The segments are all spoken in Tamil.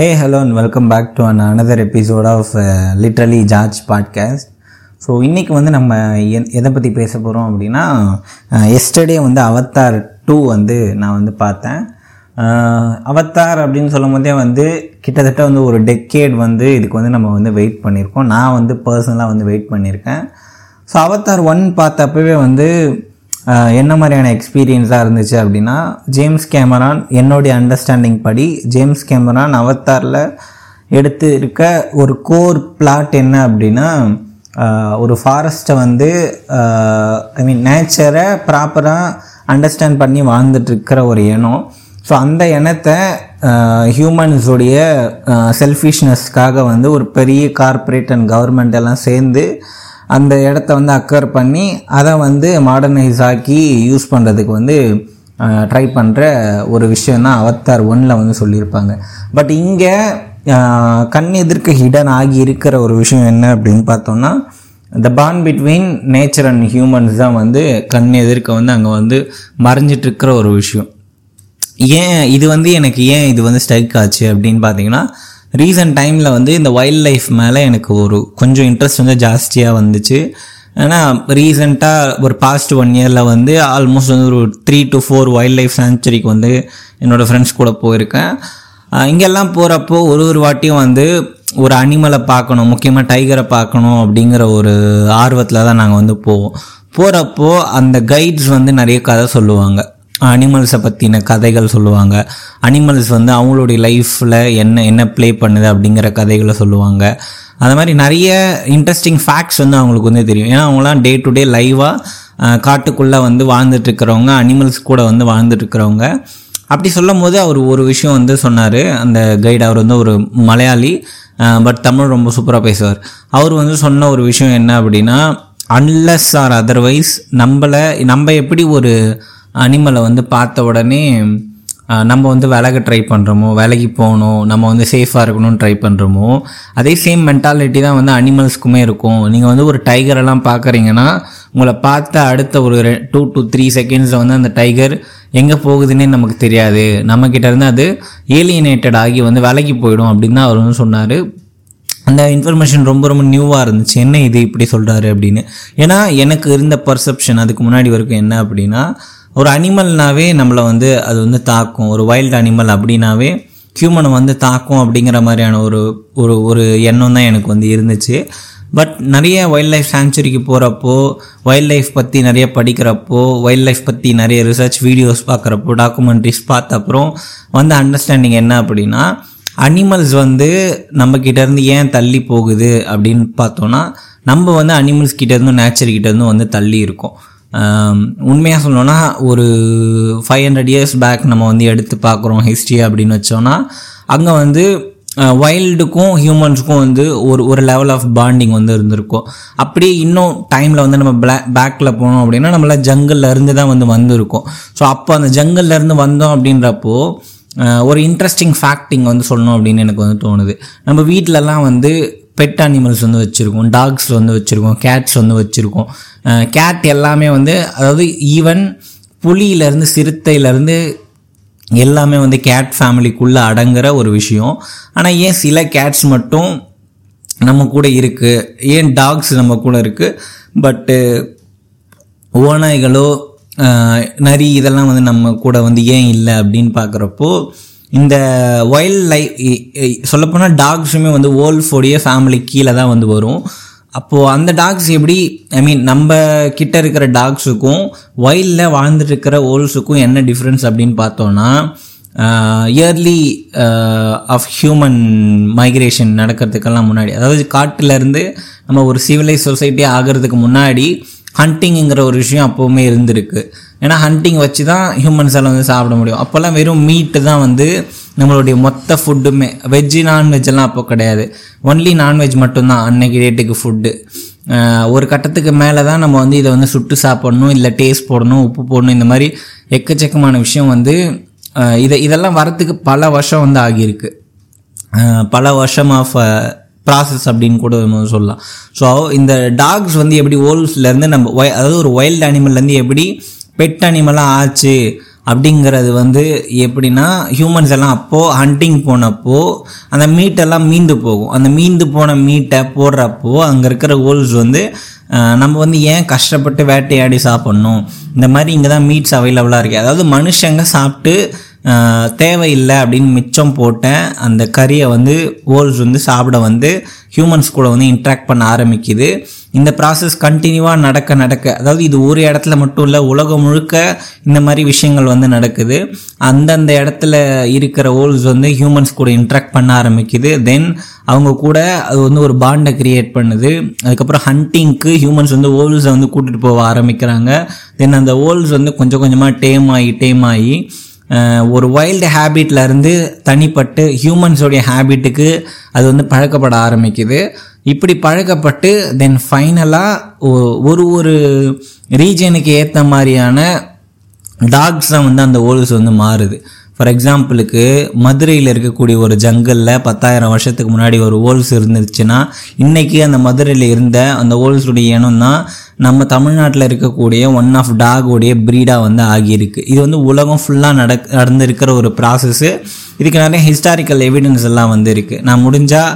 Hey hello and welcome back to an another episode of literally George podcast so இன்றைக்கி வந்து நம்ம எ- எதை பற்றி பேச போகிறோம் அப்படின்னா எஸ்டர்டே வந்து அவத்தார் டூ வந்து நான் வந்து பார்த்தேன். அவத்தார் அப்படின்னு சொல்லும் போதே வந்து கிட்டத்தட்ட வந்து ஒரு டெக்கேட் வந்து இதுக்கு வந்து நம்ம வந்து வெயிட் பண்ணியிருக்கோம். நான் வந்து பர்சனலாக வந்து வெயிட் பண்ணியிருக்கேன். ஸோ அவத்தார் ஒன் பார்த்தப்பவே வந்து என்ன மாதிரியான எக்ஸ்பீரியன்ஸாக இருந்துச்சு அப்படின்னா ஜேம்ஸ் கேமரான் என்னுடைய அண்டர்ஸ்டாண்டிங் படி ஜேம்ஸ் கேமரான் அவத்தாரில் எடுத்து இருக்க ஒரு கோர் பிளாட் என்ன அப்படின்னா ஒரு ஃபாரஸ்ட்டை வந்து ஐ மீன் நேச்சரை ப்ராப்பராக அண்டர்ஸ்டாண்ட் பண்ணி வாழ்ந்துட்டுருக்கிற ஒரு இனம். ஸோ அந்த இனத்தை ஹியூமன்ஸுடைய செல்ஃபிஷ்னஸ்க்காக வந்து ஒரு பெரிய கார்ப்பரேட் அண்ட் கவர்மெண்ட் எல்லாம் சேர்ந்து அந்த இடத்த வந்து அக்கர் பண்ணி அதை வந்து மாடர்னைஸ் ஆக்கி யூஸ் பண்ணுறதுக்கு வந்து ட்ரை பண்ணுற ஒரு விஷயம் தான் அவத்தார் ஒன்னில் வந்து சொல்லியிருப்பாங்க. பட் இங்கே கண் எதிர்க்க ஹிடன் ஆகி இருக்கிற ஒரு விஷயம் என்ன அப்படின்னு பார்த்தோம்னா the bond between nature and humans தான் வந்து கண் எதிர்க்க வந்து அங்கே வந்து மறைஞ்சிட்ருக்கிற ஒரு விஷயம். ஏன் இது வந்து எனக்கு ஏன் இது வந்து ஸ்ட்ரைக் ஆச்சு அப்படின்னு பார்த்தீங்கன்னா ரீசன்ட் டைமில் வந்து இந்த வைல்ட் லைஃப் மேலே எனக்கு ஒரு கொஞ்சம் இன்ட்ரெஸ்ட் வந்து ஜாஸ்தியாக வந்துச்சு. ஏன்னா ரீசெண்டாக ஒரு பாஸ்ட் ஒன் இயரில் வந்து ஆல்மோஸ்ட் வந்து ஒரு three to four wild life சாங்சுரிக்கு வந்து என்னோடய ஃப்ரெண்ட்ஸ் கூட போயிருக்கேன். இங்கெல்லாம் போகிறப்போ ஒரு ஒரு வாட்டியும் வந்து ஒரு அனிமலை பார்க்கணும் முக்கியமாக டைகரை பார்க்கணும் அப்படிங்கிற ஒரு ஆர்வத்தில் தான் நாங்கள் வந்து போவோம். போகிறப்போ அந்த கைட்ஸ் வந்து நிறைய கதை சொல்லுவாங்க. அனிமல்ஸை பற்றின கதைகள் சொல்லுவாங்க. அனிமல்ஸ் வந்து அவங்களுடைய லைஃப்பில் என்ன என்ன ப்ளே பண்ணுது அப்படிங்கிற கதைகளை சொல்லுவாங்க. அந்த மாதிரி நிறைய இன்ட்ரெஸ்டிங் ஃபேக்ட்ஸ் வந்து அவங்களுக்கு வந்து தெரியும். ஏன்னா அவங்களாம் டே டு டே லைவாக காட்டுக்குள்ளே வந்து வாழ்ந்துட்டுருக்கிறவங்க அனிமல்ஸ் கூட வந்து வாழ்ந்துட்டுருக்கிறவங்க. அப்படி சொல்லும் போது அவர் ஒரு விஷயம் வந்து சொன்னார். அந்த கைடு அவர் வந்து ஒரு மலையாளி பட் தமிழ் ரொம்ப சூப்பராக பேசுவார். அவர் வந்து சொன்ன ஒரு விஷயம் என்ன அப்படின்னா அன்லெஸ் ஆர் அதர்வைஸ் நம்மளை நம்ம எப்படி ஒரு அனிமலை வந்து பார்த்த உடனே நம்ம வந்து விலக ட்ரை பண்ணுறோமோ விலகி போகணும் நம்ம வந்து சேஃபாக இருக்கணும்னு ட்ரை பண்ணுறோமோ அதே சேம் மென்டாலிட்டி தான் வந்து அனிமல்ஸ்க்குமே இருக்கும். நீங்கள் வந்து ஒரு டைகரெல்லாம் பார்க்குறீங்கன்னா உங்களை பார்த்த அடுத்த ஒரு டூ டு த்ரீ செகண்ட்ஸில் வந்து அந்த டைகர் எங்கே போகுதுன்னே நமக்கு தெரியாது. நம்மக்கிட்ட இருந்து அது ஏலியனேட்டட் ஆகி வந்து விலகி போயிடும் அப்படின்னு தான் அவர் வந்து சொன்னார். அந்த இன்ஃபர்மேஷன் ரொம்ப ரொம்ப நியூவாக இருந்துச்சு. என்ன இது இப்படி சொல்கிறாரு அப்படின்னு. ஏன்னா எனக்கு இருந்த பர்செப்ஷன் அதுக்கு முன்னாடி வரைக்கும் என்ன அப்படின்னா ஒரு அனிமல்னாவே நம்மளை வந்து அது வந்து தாக்கும். ஒரு வைல்டு அனிமல் அப்படின்னாவே ஹியூமனை வந்து தாக்கும் அப்படிங்கிற மாதிரியான ஒரு ஒரு ஒரு எண்ணம் தான் எனக்கு வந்து இருந்துச்சு. பட் நிறைய வைல்ட் லைஃப் சாங்சுரிக்கு போகிறப்போ வைல்ட் லைஃப் பற்றி நிறைய படிக்கிறப்போ வைல்ட் லைஃப் பற்றி நிறைய ரிசர்ச் வீடியோஸ் பார்க்குறப்போ டாக்குமெண்ட்ரிஸ் பார்த்த அப்புறம் வந்து அண்டர்ஸ்டாண்டிங் என்ன அப்படின்னா அனிமல்ஸ் வந்து நம்ம ஏன் தள்ளி போகுது அப்படின்னு பார்த்தோன்னா நம்ம வந்து அனிமல்ஸ் கிட்டேருந்தும் நேச்சர் கிட்டேருந்தும் வந்து தள்ளி இருக்கோம். உண்மையாக சொல்லணும்னா ஒரு ஃபைவ் ஹண்ட்ரட் இயர்ஸ் பேக் நம்ம வந்து எடுத்து பார்க்குறோம் ஹிஸ்ட்ரி அப்படின்னு வச்சோன்னா அங்கே வந்து வைல்டுக்கும் ஹியூமன்ஸுக்கும் வந்து ஒரு ஒரு லெவல் ஆஃப் பாண்டிங் வந்து இருந்திருக்கும். அப்படியே இன்னும் டைமில் வந்து நம்ம பிளா பேக்கில் போனோம் அப்படின்னா நம்மள ஜங்கிளில் இருந்து தான் வந்து வந்திருக்கோம். ஸோ அப்போ அந்த ஜங்கிள்ல இருந்து வந்தோம் அப்படின்றப்போ ஒரு இன்ட்ரெஸ்டிங் ஃபேக்டிங் வந்து சொல்லணும் அப்படின்னு எனக்கு வந்து தோணுது. நம்ம வீட்டிலலாம் வந்து பெட் அனிமல்ஸ் வந்து வச்சுருக்கோம். டாக்ஸ் வந்து வச்சுருக்கோம். கேட்ஸ் வந்து வச்சுருக்கோம். கேட் எல்லாமே வந்து அதாவது ஈவன் புலியிலேருந்து சிறுத்தையிலேருந்து எல்லாமே வந்து கேட் ஃபேமிலிக்குள்ளே அடங்குற ஒரு விஷயம். ஆனால் ஏன் சில கேட்ஸ் மட்டும் நம்ம கூட இருக்குது ஏன் டாக்ஸ் நம்ம கூட இருக்குது பட்டு ஓநாய்களோ நரி இதெல்லாம் வந்து நம்ம கூட வந்து ஏன் இல்லை அப்படின்னு பார்க்குறப்போ இந்த வைல்ட் லைஃப் சொல்லப்போனால் டாக்ஸுமே வந்து ஓல்ஃபோடைய ஃபேமிலி கீழே தான் வந்து வரும். அப்போது அந்த டாக்ஸ் எப்படி ஐ மீன் நம்ம கிட்ட இருக்கிற டாக்ஸுக்கும் வைல்டில் வாழ்ந்துட்டு இருக்கிற ஓல்ஸுக்கும் என்ன டிஃப்ரென்ஸ் அப்படின்னு பார்த்தோன்னா இயர்லி ஆஃப் ஹியூமன் மைக்ரேஷன் நடக்கிறதுக்கெல்லாம் முன்னாடி. அதாவது காட்டிலேருந்து நம்ம ஒரு சிவிலைஸ் சொசைட்டி ஆகிறதுக்கு முன்னாடி ஹண்டிங்கிற ஒரு விஷயம் அப்போவுமே இருந்திருக்கு. ஏன்னா ஹண்டிங் வச்சு தான் ஹியூமன்ஸால் வந்து சாப்பிட முடியும். அப்போல்லாம் வெறும் மீட்டு தான் வந்து நம்மளுடைய மொத்த ஃபுட்டுமே வெஜ்ஜு நான்வெஜ்லாம் அப்போ கிடையாது. ஒன்லி நான்வெஜ் மட்டும்தான் அன்னைக்கு டேட்டுக்கு ஃபுட்டு ஒரு கட்டத்துக்கு மேலே தான் நம்ம வந்து இதை வந்து சுட்டு சாப்பிடணும் இல்லை டேஸ்ட் போடணும் உப்பு போடணும் இந்த மாதிரி எக்கச்சக்கமான விஷயம் வந்து இதை இதெல்லாம் வரத்துக்கு பல வருஷம் வந்து ஆகியிருக்கு. பல வருஷம் ஆஃப் ப்ராசஸ் அப்படின்னு கூட நம்ம சொல்லலாம். ஸோ இந்த டாக்ஸ் வந்து எப்படி ஓல்ஸ்லேருந்து நம்ம wi- அதாவது ஒரு வைல்டு அனிமல்லேருந்து எப்படி பெட் அனிமலாக ஆச்சு அப்படிங்கிறது வந்து எப்படின்னா ஹியூமன்ஸ் எல்லாம் அப்போது ஹண்டிங் போனப்போ அந்த மீட்டெல்லாம் மீந்து போகும். அந்த மீந்து போன மீட்டை போடுறப்போ அங்கே இருக்கிற ஓல்ஸ் வந்து நம்ம வந்து ஏன் கஷ்டப்பட்டு வேட்டையாடி சாப்பிட்ணும்? இந்த மாதிரி இங்கே தான் மீட்ஸ் அவைலபிளாக இருக்குது அதாவது மனுஷங்க சாப்பிட்டு தேவையில்லை அப்படின்னு மிச்சம் போட்டேன் அந்த கறியை வந்து ஓல்ஸ் வந்து சாப்பிட வந்து ஹியூமன்ஸ் கூட வந்து இன்ட்ராக்ட் பண்ண ஆரம்பிக்குது. இந்த ப்ராசஸ் கண்டினியூவாக நடக்க நடக்க அதாவது இது ஒரு இடத்துல மட்டும் இல்லை உலகம் முழுக்க இந்த மாதிரி விஷயங்கள் வந்து நடக்குது. அந்தந்த இடத்துல இருக்கிற ஓல்ஸ் வந்து ஹியூமன்ஸ் கூட இன்ட்ராக்ட் பண்ண ஆரம்பிக்குது. தென் அவங்க கூட அது வந்து ஒரு பாண்டை கிரியேட் பண்ணுது. அதுக்கப்புறம் ஹண்டிங்க்கு ஹியூமன்ஸ் வந்து ஓல்ஸை வந்து கூட்டிகிட்டு போக ஆரம்பிக்கிறாங்க. தென் அந்த ஓல்ஸ் வந்து கொஞ்சம் கொஞ்சமாக டேம் ஆகி டேம் ஆகி ஒரு வைல்டு ஹேபிட்லேருந்து தனிப்பட்டு ஹியூமன்ஸோடைய ஹேபிட்டுக்கு அது வந்து பழக்கப்பட ஆரம்பிக்குது. இப்படி பழக்கப்பட்டு தென் ஃபைனலாக ஒரு ஒரு ரீஜனுக்கு ஏற்ற மாதிரியான டாக்ஸாக வந்து அந்த ஓல்ஸ் வந்து மாறுது. ஃபார் எக்ஸாம்பிளுக்கு மதுரையில் இருக்கக்கூடிய ஒரு ஜங்கலில் பத்தாயிரம் வருஷத்துக்கு முன்னாடி ஒரு ஓல்ஸ் இருந்துச்சுன்னா இன்றைக்கி அந்த மதுரையில் இருந்த அந்த ஓல்ஸுடைய இனம் தான் நம்ம தமிழ்நாட்டில் இருக்கக்கூடிய ஒன் ஆஃப் டாகோடைய ப்ரீடாக வந்து ஆகியிருக்கு. இது வந்து உலகம் ஃபுல்லாக நடக் நடந்திருக்கிற ஒரு ப்ராசஸ்ஸு இதுக்கு நிறைய ஹிஸ்டாரிக்கல் எவிடன்ஸ் எல்லாம் வந்து இருக்குது நான் முடிஞ்சால்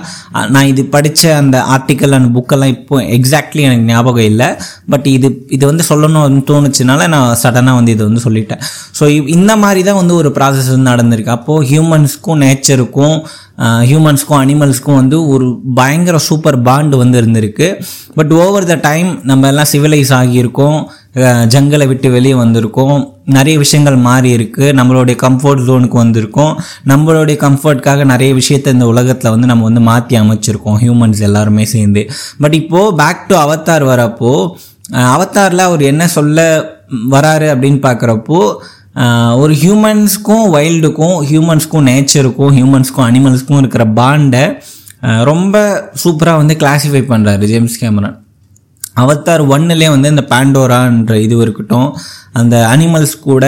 நான் இது படித்த அந்த ஆர்டிக்கல் அண்ட் புக்கெல்லாம் இப்போ எக்ஸாக்ட்லி எனக்கு ஞாபகம் இல்லை. பட் இது இது வந்து சொல்லணும்னு தோணுச்சுனால நான் சடனாக வந்து இதை வந்து சொல்லிட்டேன். ஸோ இந்த மாதிரி தான் வந்து ஒரு ப்ராசஸ் வந்து நடந்திருக்கு. அப்போது ஹியூமன்ஸ்க்கும் நேச்சருக்கும் ஹியூமன்ஸ்க்கும் அனிமல்ஸ்க்கும் வந்து ஒரு பயங்கர சூப்பர் பாண்டு வந்து இருந்திருக்கு. பட் ஓவர் த டைம் நம்ம எல்லாம் சிவிலைஸ் ஆகியிருக்கோம். ஜங்கலை விட்டு வெளியே வந்திருக்கோம். நிறைய விஷயங்கள் மாறி இருக்கு. நம்மளுடைய கம்ஃபர்ட் ஜோனுக்கு வந்திருக்கோம். நம்மளுடைய கம்ஃபர்ட்காக நிறைய விஷயத்த இந்த உலகத்தில் வந்து நம்ம வந்து மாற்றி அமைச்சிருக்கோம். ஹியூமன்ஸ் எல்லாருமே சேர்ந்து. பட் இப்போது பேக் டு அவத்தார் வரப்போ அவத்தாரில் அவர் என்ன சொல்ல வராரு அப்படின்னு பார்க்குறப்போ ஒரு ஹியூமன்ஸ்க்கும் வைல்டுக்கும் ஹியூமன்ஸ்க்கும் நேச்சருக்கும் ஹியூமன்ஸ்க்கும் அனிமல்ஸ்க்கும் இருக்கிற பாண்டை ரொம்ப சூப்பராக வந்து கிளாஸிஃபை பண்ணுறாரு ஜேம்ஸ் கேமரன். அவத்தார் ஒன்னுலேயே வந்து இந்த பாண்டோரான்ற இது இருக்கட்டும் அந்த அனிமல்ஸ் கூட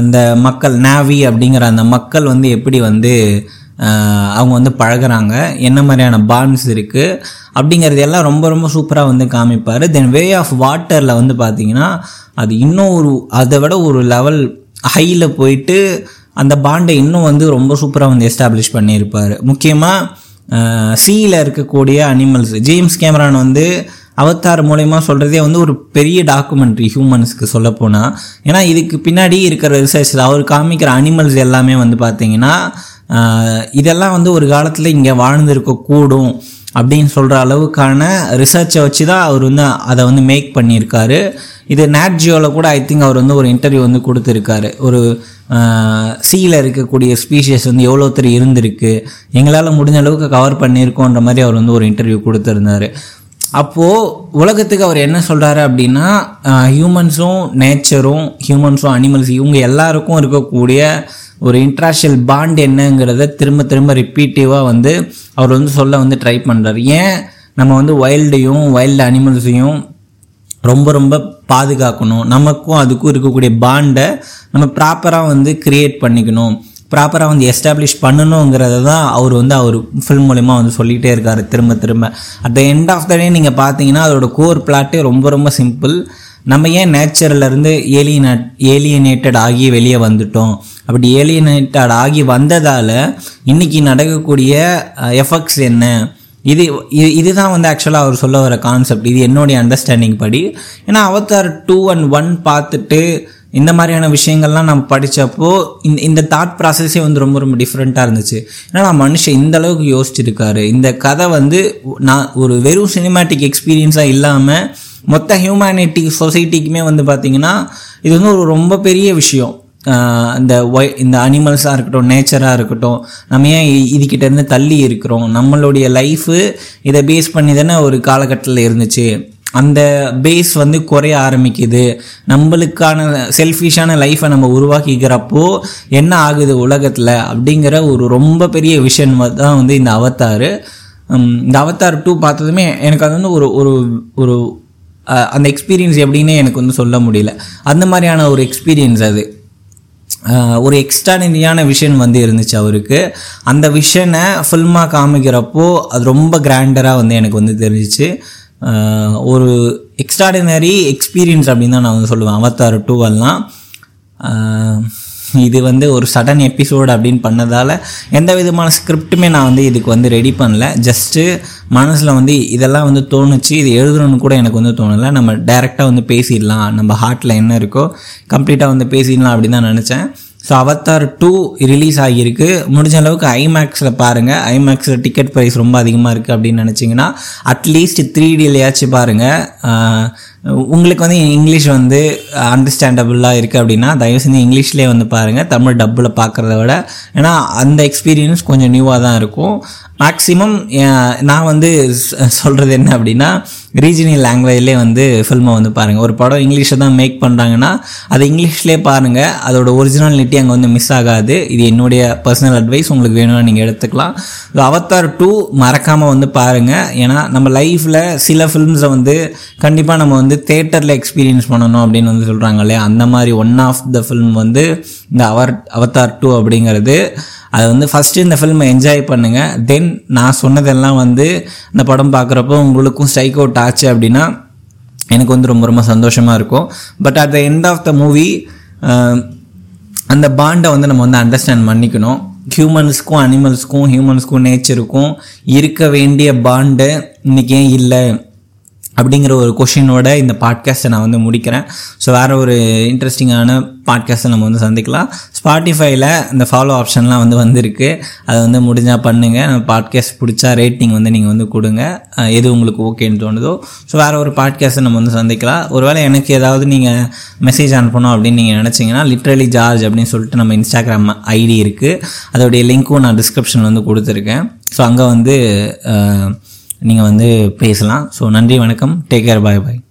அந்த மக்கள் நாவி அப்படிங்கிற அந்த மக்கள் வந்து எப்படி வந்து அவங்க வந்து பழகுறாங்க என்ன மாதிரியான பாண்ட்ஸ் இருக்குது அப்படிங்கிறது எல்லாம் ரொம்ப ரொம்ப சூப்பராக வந்து காமிப்பார். தென் வே ஆஃப் வாட்டரில் வந்து பார்த்திங்கன்னா அது இன்னும் ஒரு அதை விட ஒரு லெவல் ஹையில் போயிட்டு அந்த பாண்டை இன்னும் வந்து ரொம்ப சூப்பராக வந்து எஸ்டாப்ளிஷ் பண்ணியிருப்பார். முக்கியமாக சீயில் இருக்கக்கூடிய அனிமல்ஸ் ஜேம்ஸ் கேமரான் வந்து அவதார் மூலயமா சொல்கிறதே வந்து ஒரு பெரிய டாக்குமெண்ட்ரி ஹியூமன்ஸ்க்கு சொல்லப்போனால் ஏன்னா இதுக்கு பின்னாடி இருக்கிற ரிசர்ச் அவர் காமிக்கிற அனிமல்ஸ் எல்லாமே வந்து பார்த்திங்கன்னா இதெல்லாம் வந்து ஒரு காலத்தில் இங்கே வாழ்ந்துருக்க கூடும் அப்படின்னு சொல்கிற அளவுக்கான ரிசர்ச்சை வச்சு தான் அவர் வந்து அதை வந்து மேக் பண்ணியிருக்காரு. இது நேட் ஜியோவில் கூட ஐ திங்க் அவர் வந்து ஒரு இன்டர்வியூ வந்து கொடுத்துருக்காரு. ஒரு சீல இருக்கக்கூடிய ஸ்பீஷியஸ் வந்து எவ்வளோ தூரம் இருந்திருக்கு எங்களால் முடிஞ்ச அளவுக்கு கவர் பண்ணியிருக்கோன்ற மாதிரி அவர் வந்து ஒரு இன்டர்வியூ கொடுத்துருந்தாரு. அப்போது உலகத்துக்கு அவர் என்ன சொல்கிறாரு அப்படின்னா ஹியூமன்ஸும் நேச்சரும் ஹியூமன்ஸும் அனிமல்ஸ் இவங்க எல்லாருக்கும் இருக்கக்கூடிய ஒரு இன்ட்ராஷியல் பாண்ட் என்னங்கிறத திரும்ப திரும்ப ரிப்பீட்டிவாக வந்து அவர் வந்து சொல்ல வந்து ட்ரை பண்ணுறாரு ஏன்? நம்ம வந்து வைல்டையும் வைல்டு அனிமல்ஸையும் ரொம்ப ரொம்ப பாதுகாக்கணும். நமக்கும் அதுக்கும் இருக்கக்கூடிய பாண்டை நம்ம ப்ராப்பராக வந்து க்ரியேட் பண்ணிக்கணும். ப்ராப்பராக வந்து எஸ்டாப்ளிஷ் பண்ணணுங்கிறத தான் அவர் வந்து அவர் ஃபில்ம் மூலிமா வந்து சொல்லிகிட்டே இருக்கார் திரும்ப திரும்ப. At the end of the day நீங்கள் பார்த்தீங்கன்னா அதோட கோர் பிளாட்டே ரொம்ப ரொம்ப சிம்பிள் நம்ம ஏன் நேச்சர்ல இருந்து ஏலியனேட் ஏலியனேட்டட் ஆகி வெளியே வந்துட்டோம்? அப்படி ஏலியனேட்டட் ஆகி வந்ததால் இன்றைக்கி நடக்கக்கூடிய எஃபெக்ட்ஸ் என்ன? இது இது இதுதான் வந்து ஆக்சுவலாக அவர் சொல்ல வர கான்செப்ட் இது என்னுடைய அண்டர்ஸ்டாண்டிங் படி. ஏன்னா அவத்தார் டூ அண்ட் ஒன் பார்த்துட்டு இந்த மாதிரியான விஷயங்கள்லாம் நம்ம படித்தப்போ இந்த இந்த தாட் ப்ராசஸே வந்து ரொம்ப ரொம்ப டிஃப்ரெண்ட்டாக இருந்துச்சு. ஏன்னா நான் மனுஷன் இந்த அளவுக்கு யோசிச்சிருக்காரு. இந்த கதை வந்து நான் ஒரு வெறும் சினிமேட்டிக் எக்ஸ்பீரியன்ஸாக இல்லாமல் மொத்த ஹியூமனிட்டி சொசைட்டிக்குமே வந்து பார்த்திங்கன்னா இது வந்து ஒரு ரொம்ப பெரிய விஷயம். இந்த ஒய் இந்த அனிமல்ஸாக இருக்கட்டும் நேச்சராக இருக்கட்டும் நம்ம ஏன் இ- இருந்து தள்ளி இருக்கிறோம்? நம்மளுடைய லைஃபு இதை பேஸ் பண்ணி தானே ஒரு காலகட்டத்தில் இருந்துச்சு. அந்த பேஸ் வந்து குறைய ஆரம்பிக்குது. நம்மளுக்கான செல்ஃபிஷான லைஃப்பை நம்ம உருவாக்கிக்கிறப்போ என்ன ஆகுது உலகத்தில் அப்படிங்கிற ஒரு ரொம்ப பெரிய விஷயம் தான் வந்து இந்த அவத்தார் இந்த அவத்தார் டூ பார்த்ததுமே எனக்கு அது வந்து ஒரு ஒரு ஒரு அந்த எக்ஸ்பீரியன்ஸ் எப்படின்னு எனக்கு வந்து சொல்ல முடியல. அந்த மாதிரியான ஒரு எக்ஸ்பீரியன்ஸ் அது. ஒரு எக்ஸ்ட்ராடினரியான விஷன் வந்து இருந்துச்சு அவருக்கு. அந்த விஷனை ஃபில்மாக காமிக்கிறப்போ அது ரொம்ப கிராண்டராக வந்து எனக்கு வந்து தெரிஞ்சிச்சு. ஒரு எக்ஸ்ட்ராடினரி எக்ஸ்பீரியன்ஸ் அப்படின்னு தான் நான் வந்து சொல்லுவேன். அவத்தார் டூவெல்லாம் இது வந்து ஒரு சடன் எபிசோடு அப்படின்னு பண்ணதால் எந்த விதமான ஸ்கிரிப்ட்டுமே நான் வந்து இதுக்கு வந்து ரெடி பண்ணல. ஜஸ்ட்டு மனசில் வந்து இதெல்லாம் வந்து தோணுச்சு. இது எழுதணும்னு கூட எனக்கு வந்து தோணலை. நம்ம டைரெக்டாக வந்து பேசிடலாம். நம்ம ஹார்ட்டில் என்ன இருக்கோ கம்ப்ளீட்டாக வந்து பேசிடலாம் அப்படின்னு தான் நினச்சேன். ஸோ அவத்தார் டூ ரிலீஸ் ஆகியிருக்கு. முடிஞ்ச அளவுக்கு ஐமேக்ஸில் பாருங்கள் ஐமேக்ஸில் டிக்கெட் ப்ரைஸ் ரொம்ப அதிகமாக இருக்குது அப்படின்னு நினச்சிங்கன்னா அட்லீஸ்ட் த்ரீ டிலேயாச்சும் பாருங்கள் உங்களுக்கு வந்து இங்கிலீஷ் வந்து அண்டர்ஸ்டாண்டபுளாக இருக்குது அப்படின்னா தயவு செஞ்சு இங்கிலீஷ்லேயே வந்து பாருங்கள் தமிழ் டப்பில் பார்க்குறத விட. ஏன்னா அந்த எக்ஸ்பீரியன்ஸ் கொஞ்சம் நியூவாக தான் இருக்கும். மேக்ஸிமம் நான் வந்து சொல்கிறது என்ன அப்படின்னா ரீஜினல் லாங்குவேஜ்லேயே வந்து ஃபில்மை வந்து பாருங்கள் ஒரு படம் இங்கிலீஷை தான் மேக் பண்ணுறாங்கன்னா அது இங்கிலீஷ்லேயே பாருங்கள் அதோட ஒரிஜினாலிட்டி அங்கே வந்து மிஸ் ஆகாது. இது என்னுடைய பர்சனல் அட்வைஸ் உங்களுக்கு வேணும்னா நீங்கள் எடுத்துக்கலாம். அவத்தார் டூ மறக்காமல் வந்து பாருங்கள் ஏன்னா நம்ம லைஃப்பில் சில ஃபில்ம்ஸை வந்து கண்டிப்பாக நம்ம வந்து தேட்டரில் எக்ஸ்பீரியன்ஸ் பண்ணணும் அப்படின்னு வந்து சொல்கிறாங்க இல்லையா? அந்த மாதிரி ஒன் ஆஃப் த ஃபில்ம் வந்து இந்த அவர் அவத்தார் டூ அப்படிங்கிறது. அது வந்து ஃபஸ்ட்டு இந்த ஃபில்மை என்ஜாய் பண்ணுங்கள் தென் நான் சொன்னதெல்லாம் வந்து இந்த படம் பார்க்குறப்போ உங்களுக்கும் ஸ்ட்ரைக் அவுட் ஆச்சு அப்படின்னா எனக்கு வந்து ரொம்ப ரொம்ப சந்தோஷமாக இருக்கும். But at the end of the movie அந்த பாண்டை வந்து நம்ம வந்து அண்டர்ஸ்டாண்ட் பண்ணிக்கணும். ஹியூமன்ஸ்க்கும் அனிமல்ஸ்க்கும் ஹியூமன்ஸ்க்கும் நேச்சருக்கும் இருக்க வேண்டிய பாண்டு இன்றைக்கி ஏன் இல்லை? அப்படிங்கிற ஒரு கொஷினோட இந்த பாட்காஸ்ட்டை நான் வந்து முடிக்கிறேன். ஸோ வேறு ஒரு இன்ட்ரெஸ்டிங்கான பாட்காஸ்ட்டை நம்ம வந்து சந்திக்கலாம். ஸ்பாட்டிஃபைல இந்த ஃபாலோ ஆப்ஷன்லாம் வந்து வந்திருக்கு. அதை வந்து முடிஞ்சால் பண்ணுங்கள் நம்ம பாட்காஸ்ட் பிடிச்சா ரேட்டிங் வந்து நீங்கள் வந்து கொடுங்க. எது உங்களுக்கு ஓகேன்னு தோணுதோ. ஸோ வேறு ஒரு பாட்காஸ்ட்டை நம்ம வந்து சந்திக்கலாம். ஒருவேளை எனக்கு ஏதாவது நீங்கள் மெசேஜ் அனுப்பணும் அப்படின்னு நீங்கள் நினச்சிங்கன்னா லிட்ரலி ஜார்ஜ் அப்படின்னு சொல்லிட்டு நம்ம இன்ஸ்டாகிராம் ஐடி இருக்குது அதோடைய லிங்க்கும் நான் டிஸ்கிரிப்ஷன் வந்து கொடுத்துருக்கேன். ஸோ அங்கே வந்து நீங்கள் வந்து பேசலாம். ஸோ நன்றி வணக்கம். டேக் கேர் பாய் பாய்